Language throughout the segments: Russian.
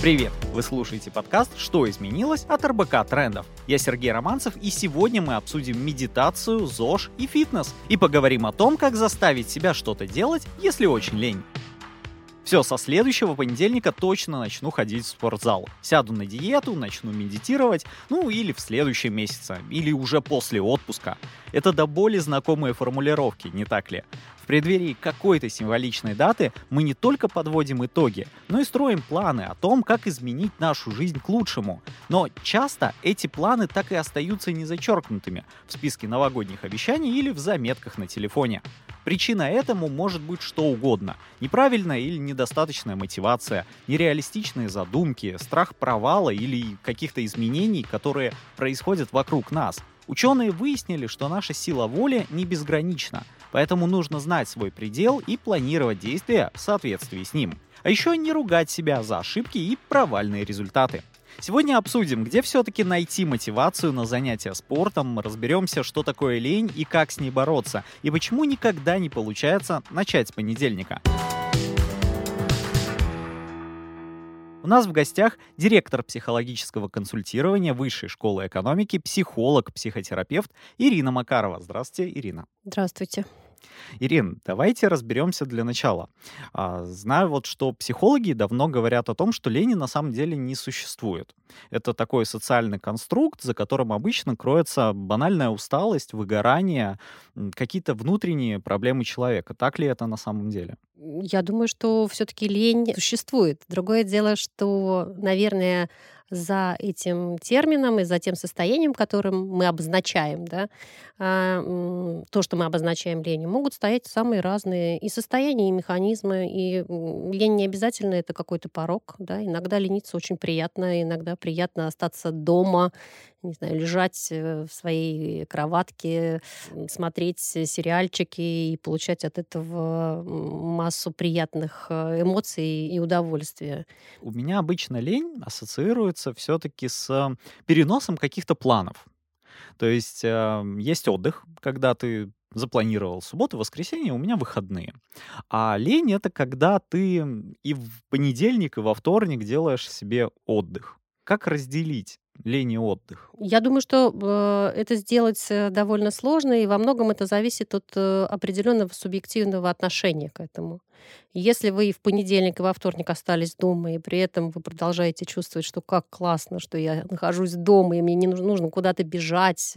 Привет! Вы слушаете подкаст «Что изменилось?» от РБК Трендов. Я Сергей Романцев, и сегодня мы обсудим медитацию, ЗОЖ и фитнес. И поговорим о том, как заставить себя что-то делать, если очень лень. Все, со следующего понедельника точно начну ходить в спортзал. Сяду на диету, начну медитировать, ну или в следующем месяце, или уже после отпуска. Это до боли знакомые формулировки, не так ли? В преддверии какой-то символичной даты мы не только подводим итоги, но и строим планы о том, как изменить нашу жизнь к лучшему. Но часто эти планы так и остаются незачеркнутыми в списке новогодних обещаний или в заметках на телефоне. Причина этому может быть что угодно. Неправильная или недостаточная мотивация, нереалистичные задумки, страх провала или каких-то изменений, которые происходят вокруг нас. Ученые выяснили, что наша сила воли не безгранична, поэтому нужно знать свой предел и планировать действия в соответствии с ним. А еще не ругать себя за ошибки и провальные результаты. Сегодня обсудим, где все-таки найти мотивацию на занятия спортом, разберемся, что такое лень и как с ней бороться, и почему никогда не получается начать с понедельника. У нас в гостях директор психологического консультирования Высшей школы экономики, психолог, психотерапевт Ирина Макарова. Здравствуйте, Ирина. Здравствуйте. Ирин, давайте разберемся для начала. А, знаю вот, что психологи давно говорят о том, что лени на самом деле не существует. Это такой социальный конструкт, за которым обычно кроется банальная усталость, выгорание, какие-то внутренние проблемы человека. Так ли это на самом деле? Я думаю, что все-таки лень существует. Другое дело, что, наверное, за этим термином и за тем состоянием, которым мы обозначаем, да, а, то, что мы обозначаем ленью, могут стоять самые разные и состояния, и механизмы. И лень не обязательно это какой-то порог. Да. Иногда лениться очень приятно, иногда приятно остаться дома, не знаю, лежать э, в своей кроватке, смотреть сериальчики и получать от этого массу приятных э, эмоций и удовольствия. У меня обычно лень ассоциируется все-таки с переносом каких-то планов. То есть э, есть отдых, когда ты запланировал субботу, воскресенье, у меня выходные. А лень — это когда ты и в понедельник, и во вторник делаешь себе отдых. Как разделить лень и отдых? Я думаю, что э, это сделать э, довольно сложно, и во многом это зависит от э, определенного субъективного отношения к этому. Если вы и в понедельник, и во вторник остались дома, и при этом вы продолжаете чувствовать, что как классно, что я нахожусь дома, и мне не нужно, куда-то бежать,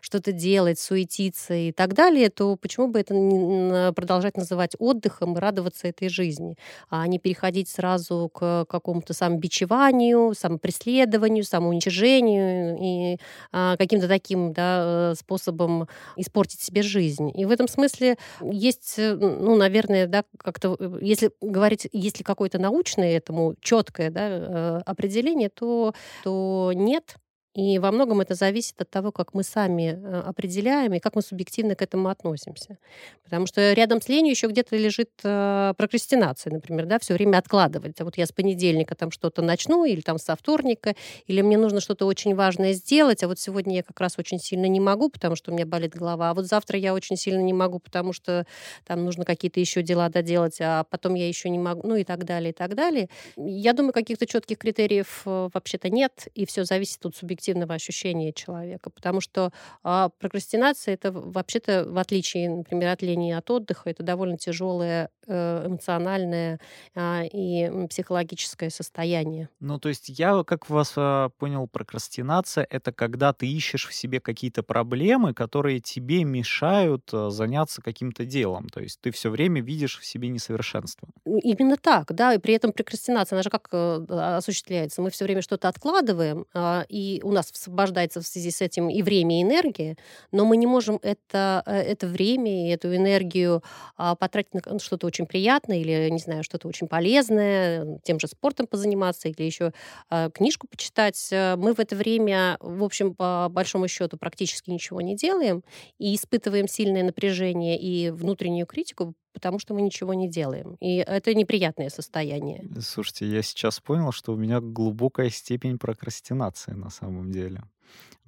что-то делать, суетиться и так далее, то почему бы это не продолжать называть отдыхом и радоваться этой жизни, а не переходить сразу к какому-то самобичеванию, самопреследованию, самоуничижению и а, каким-то таким да, э, способом испортить себе жизнь. И в этом смысле есть, э, ну, наверное, да, как как-то, э, если говорить, если какое-то научное этому четкое да, определение, то, то нет. И во многом это зависит от того, как мы сами э, определяем и как мы субъективно к этому относимся. Потому что рядом с ленью еще где-то лежит э, прокрастинация, например, да, все время откладывать. А вот я с понедельника там что-то начну, или там со вторника, или мне нужно что-то очень важное сделать, а вот сегодня я как раз очень сильно не могу, потому что у меня болит голова, а вот завтра я очень сильно не могу, потому что там нужно какие-то еще дела доделать, а потом я еще не могу, ну и так далее, и так далее. Я думаю, каких-то четких критериев э, вообще-то нет, и все зависит от субъективного субъективного ощущения человека, потому что а, прокрастинация это вообще-то, в отличие, например, от лени от отдыха, это довольно тяжелое э, эмоциональное а, и психологическое состояние. Ну, то есть я, как вас а, понял, прокрастинация — это когда ты ищешь в себе какие-то проблемы, которые тебе мешают а, заняться каким-то делом. То есть ты все время видишь в себе несовершенство. Именно так, да, и при этом прокрастинация, она же как э, осуществляется? Мы все время что-то откладываем, и у нас освобождается в связи с этим и время, и энергия, но мы не можем это, э, это время и эту энергию а, потратить на что-то очень приятное или, не знаю, что-то очень полезное, тем же спортом позаниматься или еще а, книжку почитать. Э, мы в это время, в общем, по большому счету практически ничего не делаем и испытываем сильное напряжение и внутреннюю критику потому что мы ничего не делаем. И это неприятное состояние. Слушайте, я сейчас понял, что у меня глубокая степень прокрастинации на самом деле.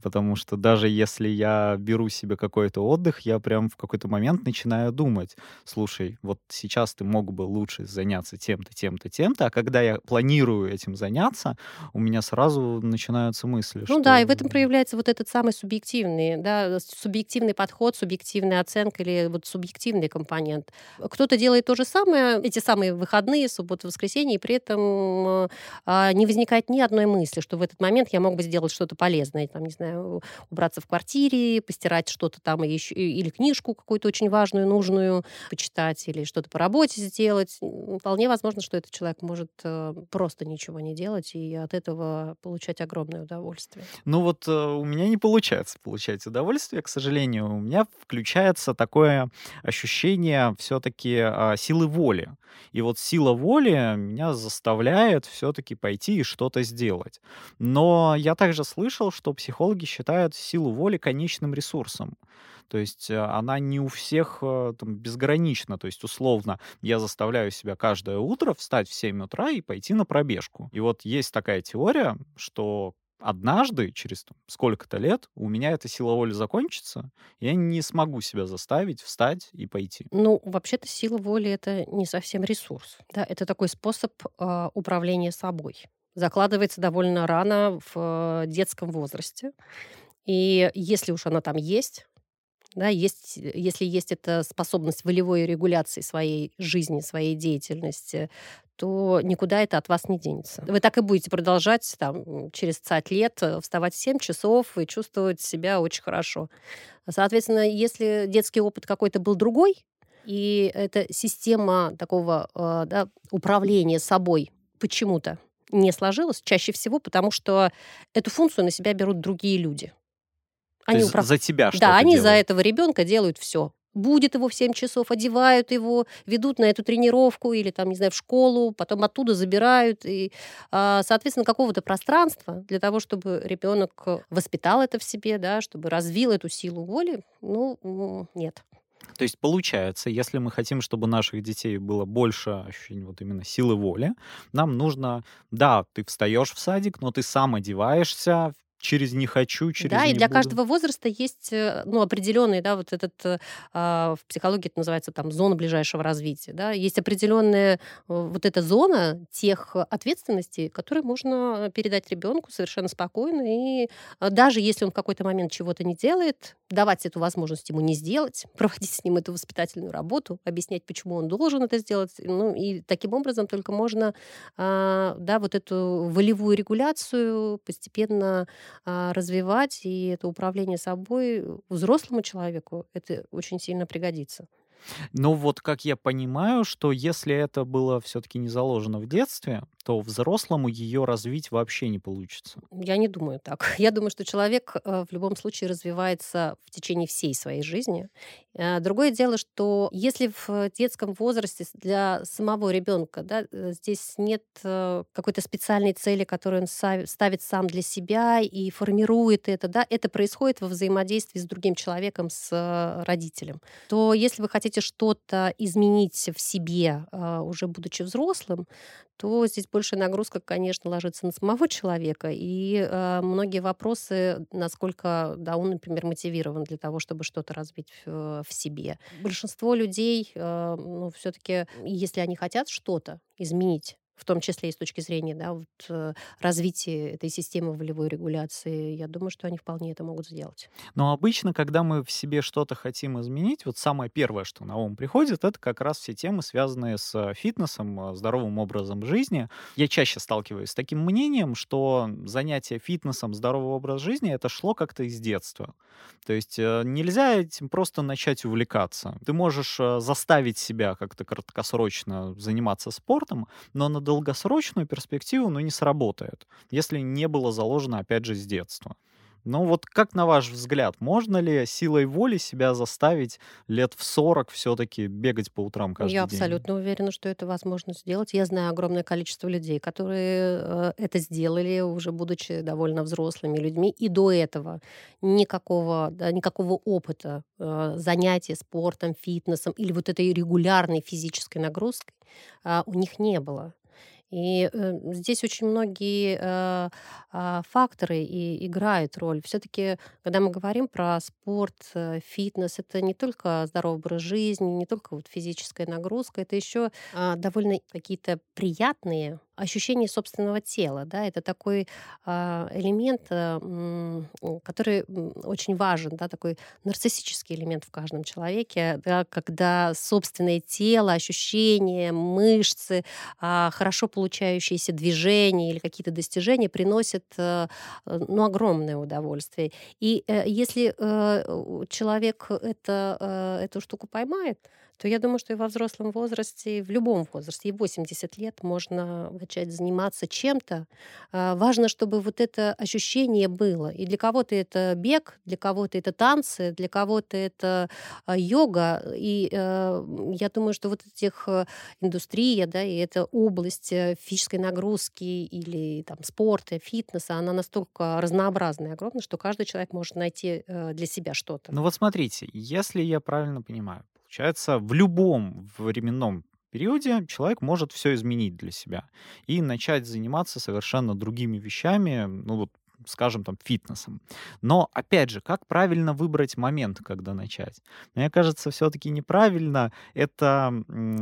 Потому что даже если я беру себе какой-то отдых, я прям в какой-то момент начинаю думать, слушай, вот сейчас ты мог бы лучше заняться тем-то, тем-то, тем-то, а когда я планирую этим заняться, у меня сразу начинаются мысли. Ну что... да, и в этом проявляется вот этот самый субъективный, да, субъективный подход, субъективная оценка или вот субъективный компонент. Кто-то делает то же самое, эти самые выходные, субботы, воскресенье, и при этом а, не возникает ни одной мысли, что в этот момент я мог бы сделать что-то полезное, там, не знаю, убраться в квартире, постирать что-то там еще, или книжку какую-то очень важную, нужную почитать, или что-то по работе сделать. Вполне возможно, что этот человек может э, просто ничего не делать и от этого получать огромное удовольствие. Ну вот э, у меня не получается получать удовольствие, к сожалению. У меня включается такое ощущение все-таки а, силы воли. И вот сила воли меня заставляет все-таки пойти и что-то сделать. Но я также слышал, что психологи считают силу воли конечным ресурсом. То есть э, она не у всех э, там, безгранична. То есть, условно, я заставляю себя каждое утро встать в 7 утра и пойти на пробежку. И вот есть такая теория, что однажды, через сколько-то лет, у меня эта сила воли закончится, я не смогу себя заставить встать и пойти. Ну, вообще-то сила воли — это не совсем ресурс. Да, это такой способ э, управления собой. Закладывается довольно рано в э, детском возрасте. И если уж она там есть, да, есть, если есть эта способность волевой регуляции своей жизни, своей деятельности, то никуда это от вас не денется. Вы так и будете продолжать там, через 50 лет э, вставать в 7 часов и чувствовать себя очень хорошо. Соответственно, если детский опыт какой-то был другой, и эта система такого э, да, управления собой почему-то не сложилась, чаще всего потому, что эту функцию на себя берут другие люди. Они То есть управ... за тебя что Да, они делают. за этого ребенка делают все будет его в 7 часов, одевают его, ведут на эту тренировку или там, не знаю, в школу, потом оттуда забирают. И, а, соответственно, какого-то пространства для того, чтобы ребенок воспитал это в себе, да, чтобы развил эту силу воли, ну, нет. То есть получается, если мы хотим, чтобы наших детей было больше ощущений вот именно силы воли, нам нужно, да, ты встаешь в садик, но ты сам одеваешься, через не хочу, через Да, и для буду. каждого возраста есть э, ну, определенный, да, вот этот, э, а, в психологии это называется там зона ближайшего развития, да, есть определенная э, вот эта зона тех ответственностей, которые можно передать ребенку совершенно спокойно, и даже если он в какой-то момент чего-то не делает, давать эту возможность ему не сделать, проводить с ним эту воспитательную работу, объяснять, почему он должен это сделать, ну, и таким образом только можно, а, да, вот эту волевую регуляцию постепенно развивать, и это управление собой взрослому человеку это очень сильно пригодится. Но вот как я понимаю, что если это было все-таки не заложено в детстве, то взрослому ее развить вообще не получится. Я не думаю так. Я думаю, что человек э, в любом случае развивается в течение всей своей жизни. Э, другое дело, что если в детском возрасте для самого ребенка да, э, здесь нет какой-то специальной цели, которую он ставит сам для себя и формирует это, да, это происходит во взаимодействии с другим человеком, с родителем, то если вы хотите что-то изменить в себе, уже будучи взрослым, то здесь большая нагрузка, конечно, ложится на самого человека, и э, многие вопросы, насколько да, он, например, мотивирован для того, чтобы что-то развить в, в себе. Большинство людей, э, ну, все-таки, если они хотят что-то изменить в том числе и с точки зрения да, вот, э, развития этой системы волевой регуляции, я думаю, что они вполне это могут сделать. Но обычно, когда мы в себе что-то хотим изменить, вот самое первое, что на ум приходит, это как раз все темы, связанные с фитнесом, э, здоровым образом жизни. Я чаще сталкиваюсь с таким мнением, что занятие фитнесом, здоровый образ жизни, это шло как-то из детства. То есть э, нельзя этим просто начать увлекаться. Ты можешь заставить себя как-то краткосрочно заниматься спортом, но на долгосрочную перспективу, ну, не сработает, если не было заложено, опять же, с детства. Ну вот как на ваш взгляд, можно ли силой воли себя заставить лет в 40 все-таки бегать по утрам каждый Я день? абсолютно уверена, что это возможно сделать. Я знаю огромное количество людей, которые э, это сделали, уже будучи довольно взрослыми людьми. И до этого никакого, да, никакого опыта э, занятия спортом, фитнесом или вот этой регулярной физической нагрузкой э, у них не было. И э, здесь очень многие э, э, факторы и играют роль. Все-таки, когда мы говорим про спорт, э, фитнес, это не только здоровый образ жизни, не только вот физическая нагрузка, это еще э, довольно какие-то приятные ощущение собственного тела, да, это такой э, элемент, э, который очень важен, да, такой нарциссический элемент в каждом человеке, да, когда собственное тело, ощущения, мышцы, э, хорошо получающиеся движения или какие-то достижения приносят, э, ну, огромное удовольствие. И э, если человек это, эту штуку поймает, то я думаю, что и во взрослом возрасте, в любом возрасте, и в 80 лет можно начать заниматься чем-то. А, важно, чтобы вот это ощущение было. И для кого-то это бег, для кого-то это танцы, для кого-то это а, йога. И э, я думаю, что вот этих э, индустрия, да, и эта область э, физической нагрузки или там спорта, фитнеса, она настолько разнообразная и огромная, что каждый человек может найти для себя что-то. Ну вот смотрите, если я правильно понимаю, Получается, в любом временном периоде человек может все изменить для себя и начать заниматься совершенно другими вещами, ну вот скажем, там, фитнесом. Но, опять же, как правильно выбрать момент, когда начать? Мне кажется, все-таки неправильно это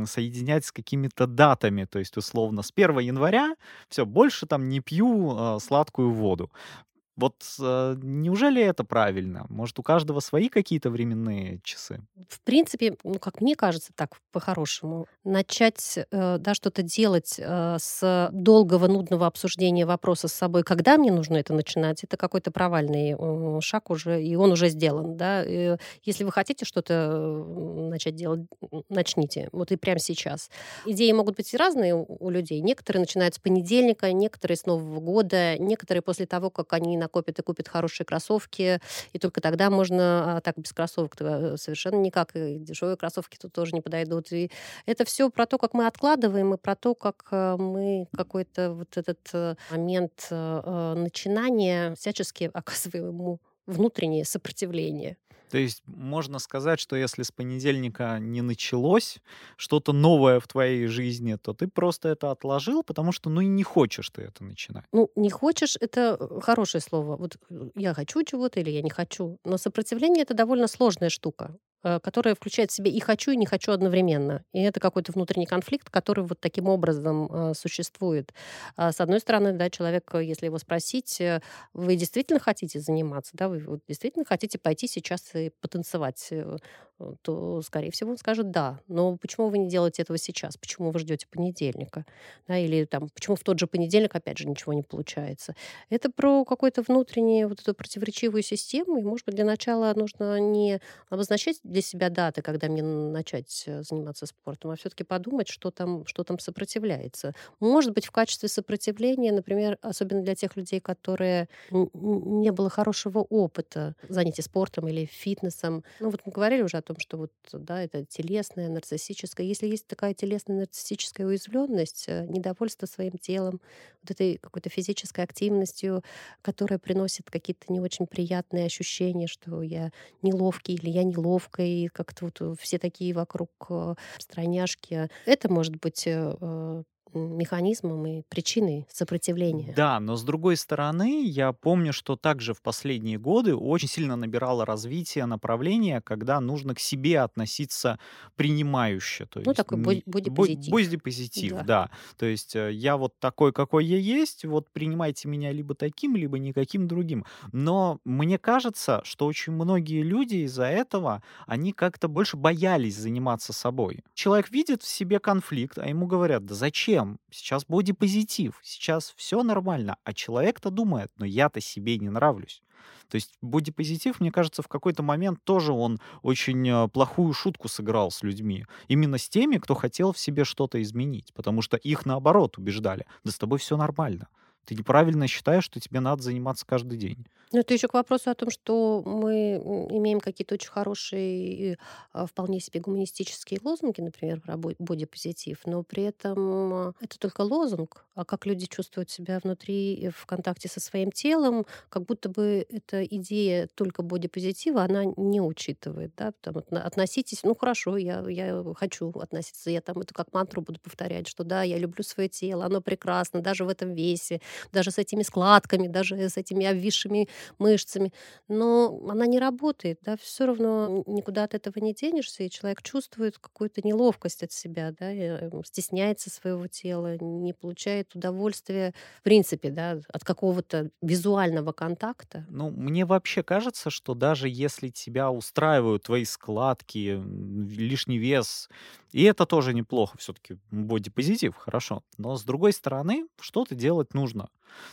соединять с какими-то датами, то есть, условно, с 1 января, все, больше там не пью э, сладкую воду. Вот э, неужели это правильно? Может, у каждого свои какие-то временные часы? В принципе, ну, как мне кажется, так по-хорошему, начать, э, да, что-то делать э, с долгого, нудного обсуждения вопроса с собой, когда мне нужно это начинать, это какой-то провальный э, шаг уже, и он уже сделан, да. И если вы хотите что-то начать делать, начните, вот и прямо сейчас. Идеи могут быть разные у, у людей. Некоторые начинают с понедельника, некоторые с Нового года, некоторые после того, как они накопит и купит хорошие кроссовки, и только тогда можно, а так без кроссовок э, совершенно никак, и дешевые кроссовки тут тоже не подойдут. И это все про то, как мы откладываем, и про то, как э, мы какой-то вот этот э, момент начинания всячески оказываем ему внутреннее сопротивление. То есть можно сказать, что если с понедельника не началось что-то новое в твоей жизни, то ты просто это отложил, потому что ну и не хочешь ты это начинать. Ну, не хочешь, это э, хорошее слово. Вот э, я хочу чего-то или я не хочу. Но сопротивление — это довольно сложная штука. Э, которая включает в себя и хочу, и не хочу одновременно. И это какой-то внутренний конфликт, который вот таким образом э, существует. А с одной стороны, да, человек, э, если его спросить, вы действительно хотите заниматься, да, вы действительно хотите пойти сейчас и потанцевать, то, скорее всего, он скажет да. Но почему вы не делаете этого сейчас? Почему вы ждете понедельника? Да, или там, почему в тот же понедельник, опять же, ничего не получается? Это про какую-то внутреннюю вот эту противоречивую систему, и, может быть, для начала нужно не обозначать для себя даты, когда мне начать э, заниматься спортом, а все-таки подумать, что там, что там сопротивляется. Может быть, в качестве сопротивления, например, особенно для тех людей, которые не было хорошего опыта занятия спортом или фитнесом. Ну вот мы говорили уже о том, что вот, да, это телесное, нарциссическое. Если есть такая телесная нарциссическая уязвленность, э, недовольство своим телом, вот этой какой-то физической активностью, которая приносит какие-то не очень приятные ощущения, что я неловкий или я неловкая, и как-то вот э, все такие вокруг э, страняшки. Это может быть э, механизмом и причиной сопротивления. Да, но с другой стороны, я помню, что также в последние годы очень сильно набирало развитие направление, когда нужно к себе относиться принимающе. То ну, есть, такой бодипозитив. Бодипозитив, да. да. То есть э, я вот такой, какой я есть, вот принимайте меня либо таким, либо никаким другим. Но мне кажется, что очень многие люди из-за этого, они как-то больше боялись заниматься собой. Человек видит в себе конфликт, а ему говорят, да зачем? Зачем? Сейчас бодипозитив, сейчас все нормально. А человек-то думает, но я-то себе не нравлюсь. То есть бодипозитив, мне кажется, в какой-то момент тоже он очень э, плохую шутку сыграл с людьми. Именно с теми, кто хотел в себе что-то изменить. Потому что их, наоборот, убеждали. Да с тобой все нормально Ты неправильно считаешь, что тебе надо заниматься каждый день. Ну, это еще к вопросу о том, что мы имеем какие-то очень хорошие, а, вполне себе гуманистические лозунги, например, про бодипозитив, но при этом а, это только лозунг, а как люди чувствуют себя внутри в контакте со своим телом, как будто бы эта идея только бодипозитива, она не учитывает, да, там, относитесь, ну, хорошо, я, я хочу относиться, я там это как мантру буду повторять, что да, я люблю свое тело, оно прекрасно, даже в этом весе, даже с этими складками, даже с этими обвисшими мышцами, но она не работает, да, все равно никуда от этого не денешься, и человек чувствует какую-то неловкость от себя, да, эм, стесняется своего тела, не получает удовольствия, в принципе, да, от какого-то визуального контакта. Ну, мне вообще кажется, что даже если тебя устраивают твои складки, лишний вес, и это тоже неплохо, все-таки бодипозитив, хорошо. Но с другой стороны, что-то делать нужно.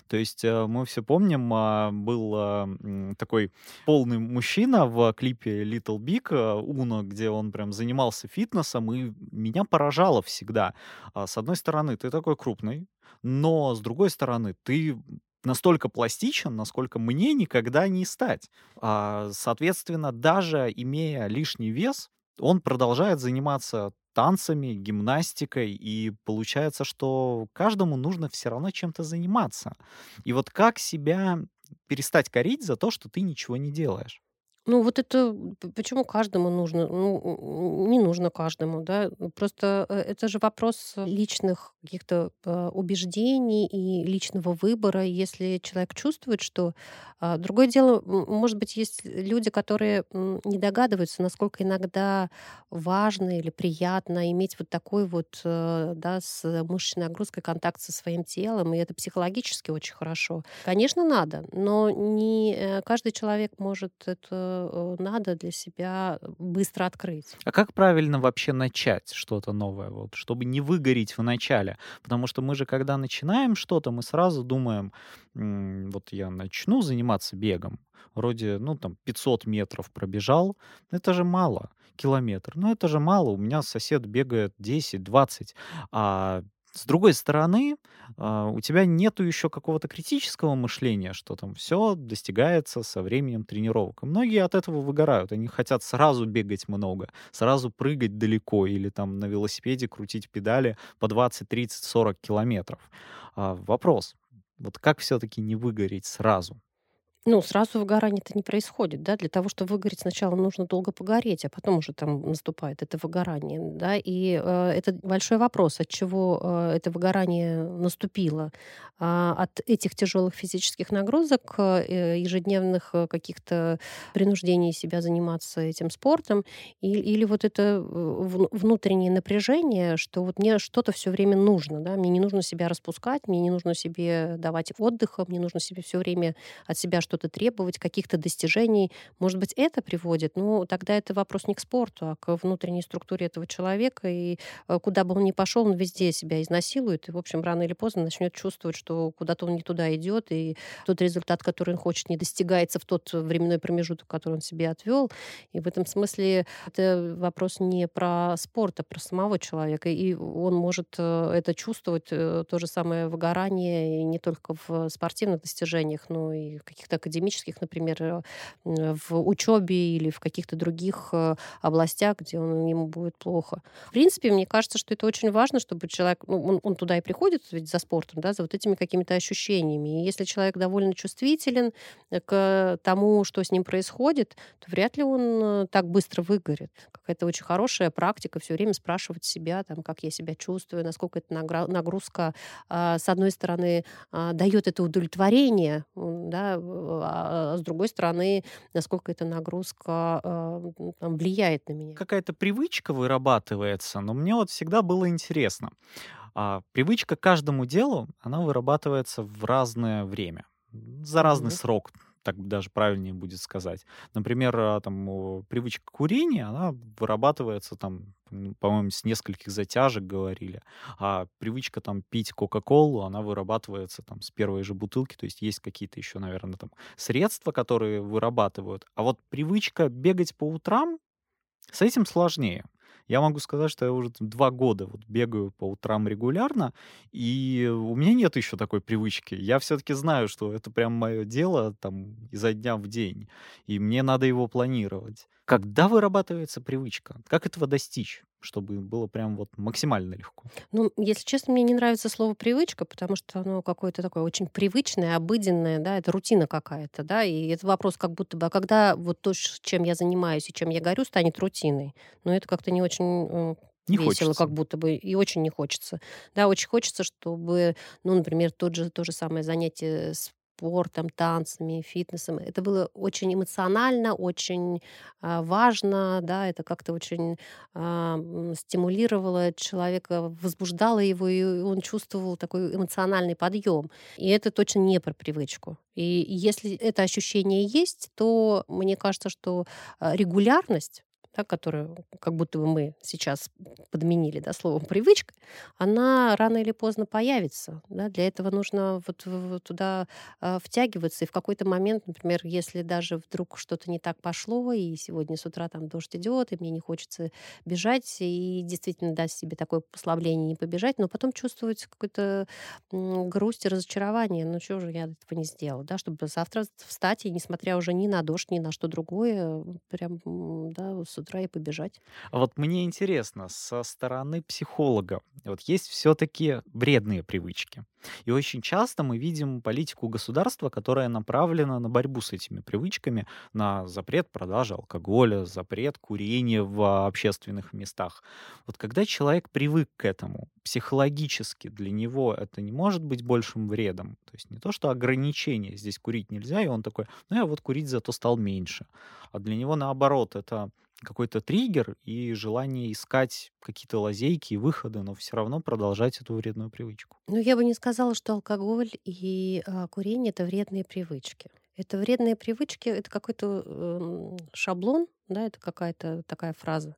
То есть э, мы все помним, а, был а, такой полный мужчина в клипе Little Big Uno, где он прям занимался фитнесом, и меня поражало всегда. А, с одной стороны, ты такой крупный, но с другой стороны, ты настолько пластичен, насколько мне никогда не стать. Соответственно, даже имея лишний вес, он продолжает заниматься танцами, гимнастикой, и получается, что каждому нужно все равно чем-то заниматься. И вот как себя перестать корить за то, что ты ничего не делаешь? Ну, вот это почему каждому нужно? Ну, не нужно каждому, да. Просто э, это же вопрос личных каких-то э, убеждений и личного выбора. Если человек чувствует, что... А, другое дело, может быть, есть люди, которые не догадываются, насколько иногда важно или приятно иметь вот такой вот, э, да, с мышечной нагрузкой контакт со своим телом, и это психологически очень хорошо. Конечно, надо, но не каждый человек может это Э, надо для себя быстро открыть. А как правильно вообще начать что-то новое, вот, чтобы не выгореть в начале? Потому что мы же, когда начинаем что-то, мы сразу думаем, вот я начну заниматься бегом, вроде, ну, там, 500 метров пробежал, это же мало, километр, ну, это же мало, у меня сосед бегает 10-20, а с другой стороны, а, у тебя нету еще какого-то критического мышления, что там все достигается со временем тренировок. И многие от этого выгорают. Они хотят сразу бегать много, сразу прыгать далеко или там на велосипеде крутить педали по 20, 30, 40 километров. А, вопрос. Вот как все-таки не выгореть сразу? Ну, сразу выгорание-то не происходит, да. Для того, чтобы выгореть, сначала нужно долго погореть, а потом уже там наступает это выгорание, да. И э, это большой вопрос, от чего э, это выгорание наступило. А, от этих тяжелых физических нагрузок, э, ежедневных э, каких-то принуждений себя заниматься этим спортом, и, или вот это э, внутреннее напряжение, что вот мне что-то все время нужно, да. Мне не нужно себя распускать, мне не нужно себе давать отдыха, мне нужно себе все время от себя что-то требовать, каких-то достижений. Может быть, это приводит, но тогда это вопрос не к спорту, а к внутренней структуре этого человека. И э, куда бы он ни пошел, он везде себя изнасилует. И, в общем, рано или поздно начнет чувствовать, что куда-то он не туда идет, и тот результат, который он хочет, не достигается в тот временной промежуток, который он себе отвел. И в этом смысле это вопрос не про спорт, а про самого человека. И он может э, это чувствовать, э, то же самое выгорание, и не только в спортивных достижениях, но и в каких-то академических, например, э, в учебе или в каких-то других э, областях, где он, ему будет плохо. В принципе, мне кажется, что это очень важно, чтобы человек, ну, он, он туда и приходит ведь за спортом, да, за вот этими какими-то ощущениями. И если человек довольно чувствителен э, к тому, что с ним происходит, то вряд ли он так быстро выгорит. Какая-то очень хорошая практика все время спрашивать себя, там, как я себя чувствую, насколько эта нагрузка, а, с одной стороны, а, дает это удовлетворение, да, а, а с другой стороны, насколько эта нагрузка э, там, влияет на меня. Какая-то привычка вырабатывается, но мне вот всегда было интересно. А, привычка к каждому делу, она вырабатывается в разное время, за разный mm-hmm. срок так даже правильнее будет сказать. Например, а, там привычка курения, она вырабатывается там, по-моему, с нескольких затяжек говорили, а привычка там пить Кока-Колу, она вырабатывается там с первой же бутылки, то есть есть какие-то еще, наверное, там средства, которые вырабатывают. А вот привычка бегать по утрам, с этим сложнее. Я могу сказать, что я уже два года вот бегаю по утрам регулярно, и у меня нет еще такой привычки. Я все-таки знаю, что это прям мое дело там изо дня в день, и мне надо его планировать. Когда вырабатывается привычка? Как этого достичь? чтобы было прям вот максимально легко. Ну, если честно, мне не нравится слово привычка, потому что оно какое-то такое очень привычное, обыденное, да, это рутина какая-то, да, и это вопрос как будто бы, а когда вот то, чем я занимаюсь и чем я горю, станет рутиной? Но это как-то не очень э, не весело, хочется. как будто бы, и очень не хочется. Да, очень хочется, чтобы, ну, например, тот же, то же самое занятие с спортом, танцами, фитнесом. Это было очень эмоционально, очень а, важно, да, это как-то очень а, стимулировало человека, возбуждало его, и он чувствовал такой эмоциональный подъем. И это точно не про привычку. И если это ощущение есть, то мне кажется, что а, регулярность да, которую как будто бы мы сейчас подменили да, словом привычка, она рано или поздно появится. Да? Для этого нужно вот, туда э, втягиваться. И в какой-то момент, например, если даже вдруг что-то не так пошло, и сегодня с утра там дождь идет, и мне не хочется бежать, и действительно дать себе такое послабление не побежать, но потом чувствовать какую-то грусть и разочарование. Ну что же я этого не сделала, да, чтобы завтра встать, и несмотря уже ни на дождь, ни на что другое, прям да, с утра и побежать. А вот мне интересно, со стороны психолога, вот есть все-таки вредные привычки. И очень часто мы видим политику государства, которая направлена на борьбу с этими привычками, на запрет продажи алкоголя, запрет курения в общественных местах. Вот когда человек привык к этому, психологически для него это не может быть большим вредом. То есть не то, что ограничение, здесь курить нельзя, и он такой, ну я вот курить зато стал меньше. А для него наоборот, это какой-то триггер и желание искать какие-то лазейки и выходы, но все равно продолжать эту вредную привычку. Ну, я бы не сказала, что алкоголь и а, курение это вредные привычки. Это вредные привычки, это какой-то э, шаблон, да, это какая-то такая фраза.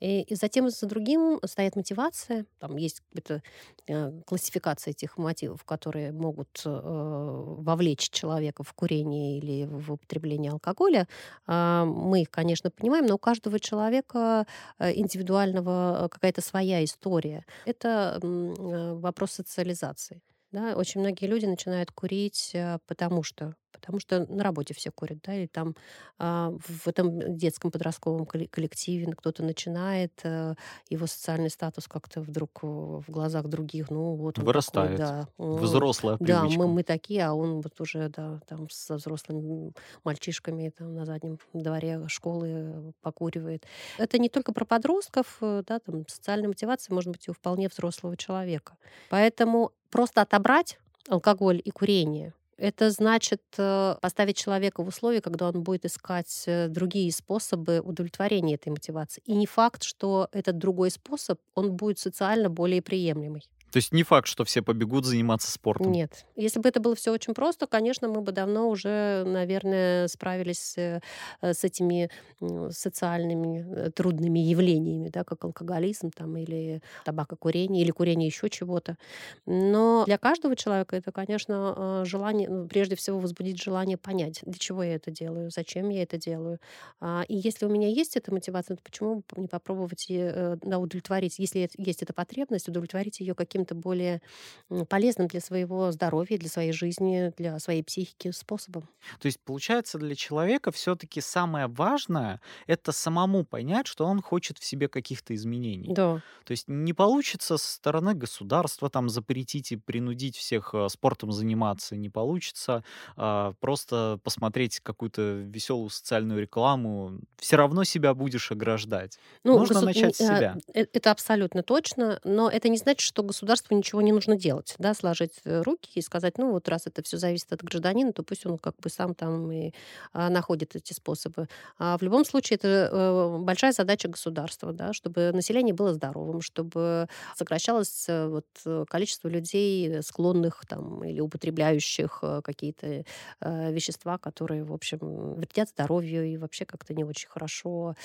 И, и затем за другим стоит мотивация. Там есть какая-то э, классификация этих мотивов, которые могут э, вовлечь человека в курение или в употребление алкоголя. Э, мы их, конечно, понимаем, но у каждого человека э, индивидуального э, какая-то своя история. Это э, вопрос социализации. Да, очень многие люди начинают курить, э, потому что потому что на работе все курят, да, или там а, в этом детском подростковом коллективе кто-то начинает, а, его социальный статус как-то вдруг в глазах других, ну вот он вырастает, такой, да, взрослая привычка. Да, мы, мы такие, а он вот уже, да, там со взрослыми мальчишками там на заднем дворе школы покуривает. Это не только про подростков, э, да, там социальная мотивация может быть у вполне взрослого человека. Поэтому просто отобрать алкоголь и курение это значит э, поставить человека в условия, когда он будет искать э, другие способы удовлетворения этой мотивации. И не факт, что этот другой способ, он будет социально более приемлемый. То есть не факт, что все побегут заниматься спортом. Нет. Если бы это было все очень просто, конечно, мы бы давно уже, наверное, справились э, с этими социальными э, трудными явлениями, да, как алкоголизм там, или табакокурение, или курение еще чего-то. Но для каждого человека это, конечно, э, желание, ну, прежде всего, возбудить желание понять, для чего я это делаю, зачем я это делаю. А, и если у меня есть эта мотивация, то почему не попробовать да, удовлетворить, если есть эта потребность, удовлетворить ее каким каким-то более полезным для своего здоровья, для своей жизни, для своей психики способом. То есть, получается, для человека все-таки самое важное это самому понять, что он хочет в себе каких-то изменений. Да. То есть не получится со стороны государства там запретить и принудить всех э, спортом заниматься, не получится а, просто посмотреть какую-то веселую социальную рекламу, все равно себя будешь ограждать. Ну, Нужно госу... начать с себя. Э, это абсолютно точно, но это не значит, что государство государству ничего не нужно делать, да, сложить э, руки и сказать, ну вот раз это все зависит от гражданина, то пусть он как бы сам там и а, находит эти способы. А в любом случае это э, большая задача государства, да, чтобы население было здоровым, чтобы сокращалось э, вот количество людей, склонных там или употребляющих какие-то вещества, которые, в общем, вредят здоровью и вообще как-то не очень хорошо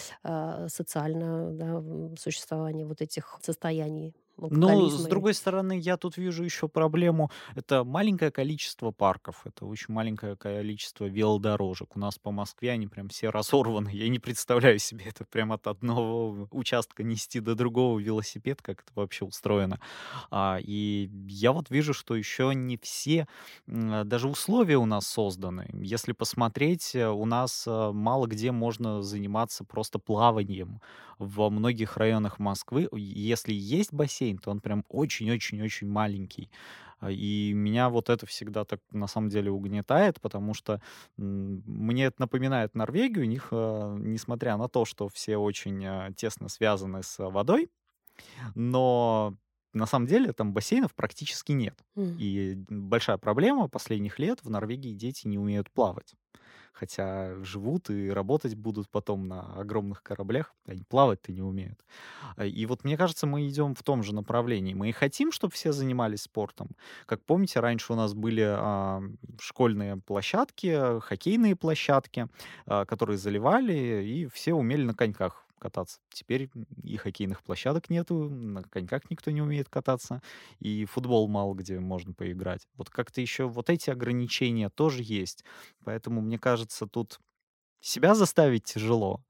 социально да, существование вот этих состояний Ну, с другой стороны, я тут вижу еще проблему. Это маленькое количество парков, это очень маленькое количество велодорожек. У нас по Москве они прям все разорваны. Я не представляю себе это прям от одного участка нести до другого велосипед, как это вообще устроено. А, и я вот вижу, что еще не все даже условия у нас созданы. Если посмотреть, э, у нас э, мало где можно заниматься просто плаванием. Во многих районах Москвы, если есть бассейн, то он прям очень-очень-очень маленький. А, и меня вот это всегда так на самом деле угнетает, потому что мне это напоминает Норвегию. У них, а, несмотря на то, что все очень а, тесно связаны с водой, но на самом деле там бассейнов практически нет. Mm. И большая проблема последних лет в Норвегии дети не умеют плавать хотя живут и работать будут потом на огромных кораблях, они плавать-то не умеют. А, и вот мне кажется, мы идем в том же направлении. Мы и хотим, чтобы все занимались спортом. Как помните, раньше у нас были а, школьные площадки, хоккейные площадки, а, которые заливали, и все умели на коньках кататься. Теперь и хоккейных площадок нету, на коньках никто не умеет кататься, и футбол мало где можно поиграть. Вот как-то еще вот эти ограничения тоже есть. Поэтому, мне кажется, тут себя заставить тяжело,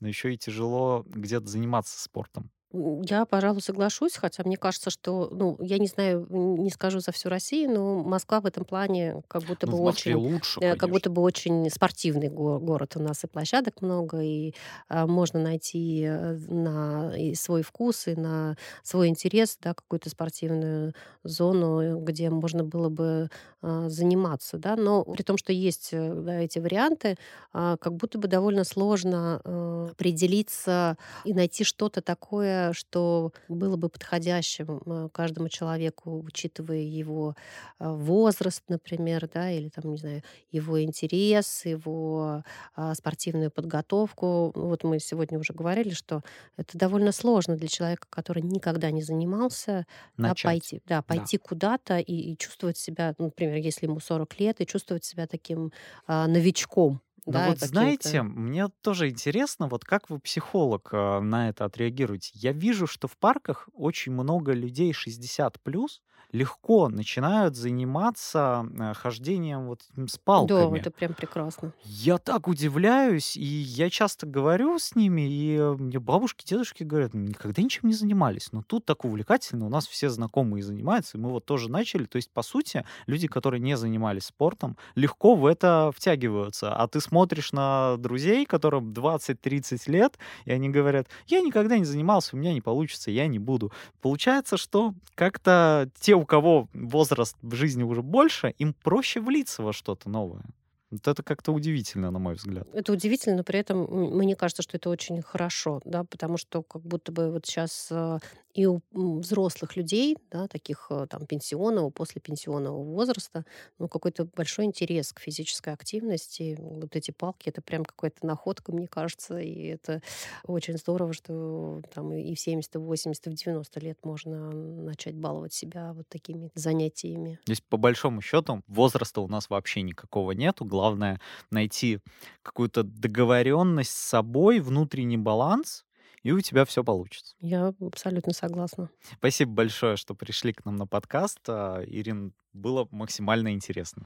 но еще и тяжело где-то заниматься спортом. Я, пожалуй, соглашусь, хотя мне кажется, что, ну, я не знаю, не скажу за всю Россию, но Москва в этом плане как будто ну, бы очень, лучше, э, как будто бы очень спортивный го- город. У нас и площадок много, и а, можно найти э, на и свой вкус и на свой интерес, да, какую-то спортивную зону, где можно было бы а, заниматься, да. Но при том, что есть э, да, эти варианты, а, как будто бы довольно сложно а, определиться и найти что-то такое что было бы подходящим э, каждому человеку, учитывая его э, возраст, например, да, или там, не знаю, его интерес, его а, спортивную подготовку. Ну, вот мы сегодня уже говорили, что это довольно сложно для человека, который никогда не занимался, да, пойти, да, пойти да. куда-то и, и чувствовать себя, ну, например, если ему 40 лет, и чувствовать себя таким а, новичком ну да, вот знаете, мне тоже интересно, вот как вы, психолог, э, на это отреагируете? Я вижу, что в парках очень много людей 60 плюс, легко начинают заниматься э, хождением вот с палками. Да, это прям прекрасно. Я так удивляюсь, и я часто говорю с ними, и э, мне бабушки, дедушки говорят, никогда ничем не занимались, но тут так увлекательно, у нас все знакомые занимаются, и мы вот тоже начали. То есть, по сути, люди, которые не занимались спортом, легко в это втягиваются. А ты смотришь на друзей, которым 20-30 лет, и они говорят, я никогда не занимался, у меня не получится, я не буду. Получается, что как-то те, у кого возраст в жизни уже больше, им проще влиться во что-то новое. Вот это как-то удивительно, на мой взгляд. Это удивительно, но при этом мне кажется, что это очень хорошо, да, потому что как будто бы вот сейчас э, и у взрослых людей, да, таких э, там пенсионного, после пенсионного возраста, ну, какой-то большой интерес к физической активности. Вот эти палки, это прям какая-то находка, мне кажется, и это очень здорово, что там и в 70, в 80, в 90 лет можно начать баловать себя вот такими занятиями. Здесь, по большому счету, возраста у нас вообще никакого нету. Главное найти какую-то договоренность с собой, внутренний баланс, и у тебя все получится. Я абсолютно согласна. Спасибо большое, что пришли к нам на подкаст. А, Ирин, было максимально интересно.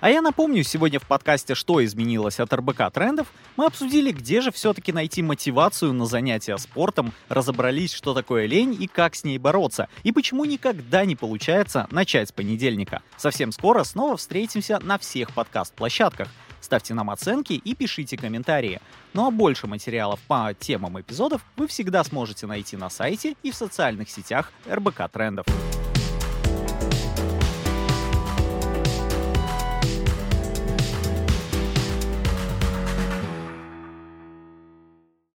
А я напомню, сегодня в подкасте «Что изменилось от РБК трендов» мы обсудили, где же все-таки найти мотивацию на занятия спортом, разобрались, что такое лень и как с ней бороться, и почему никогда не получается начать с понедельника. Совсем скоро снова встретимся на всех подкаст-площадках. Ставьте нам оценки и пишите комментарии. Ну а больше материалов по темам эпизодов вы всегда сможете найти на сайте и в социальных сетях РБК Трендов.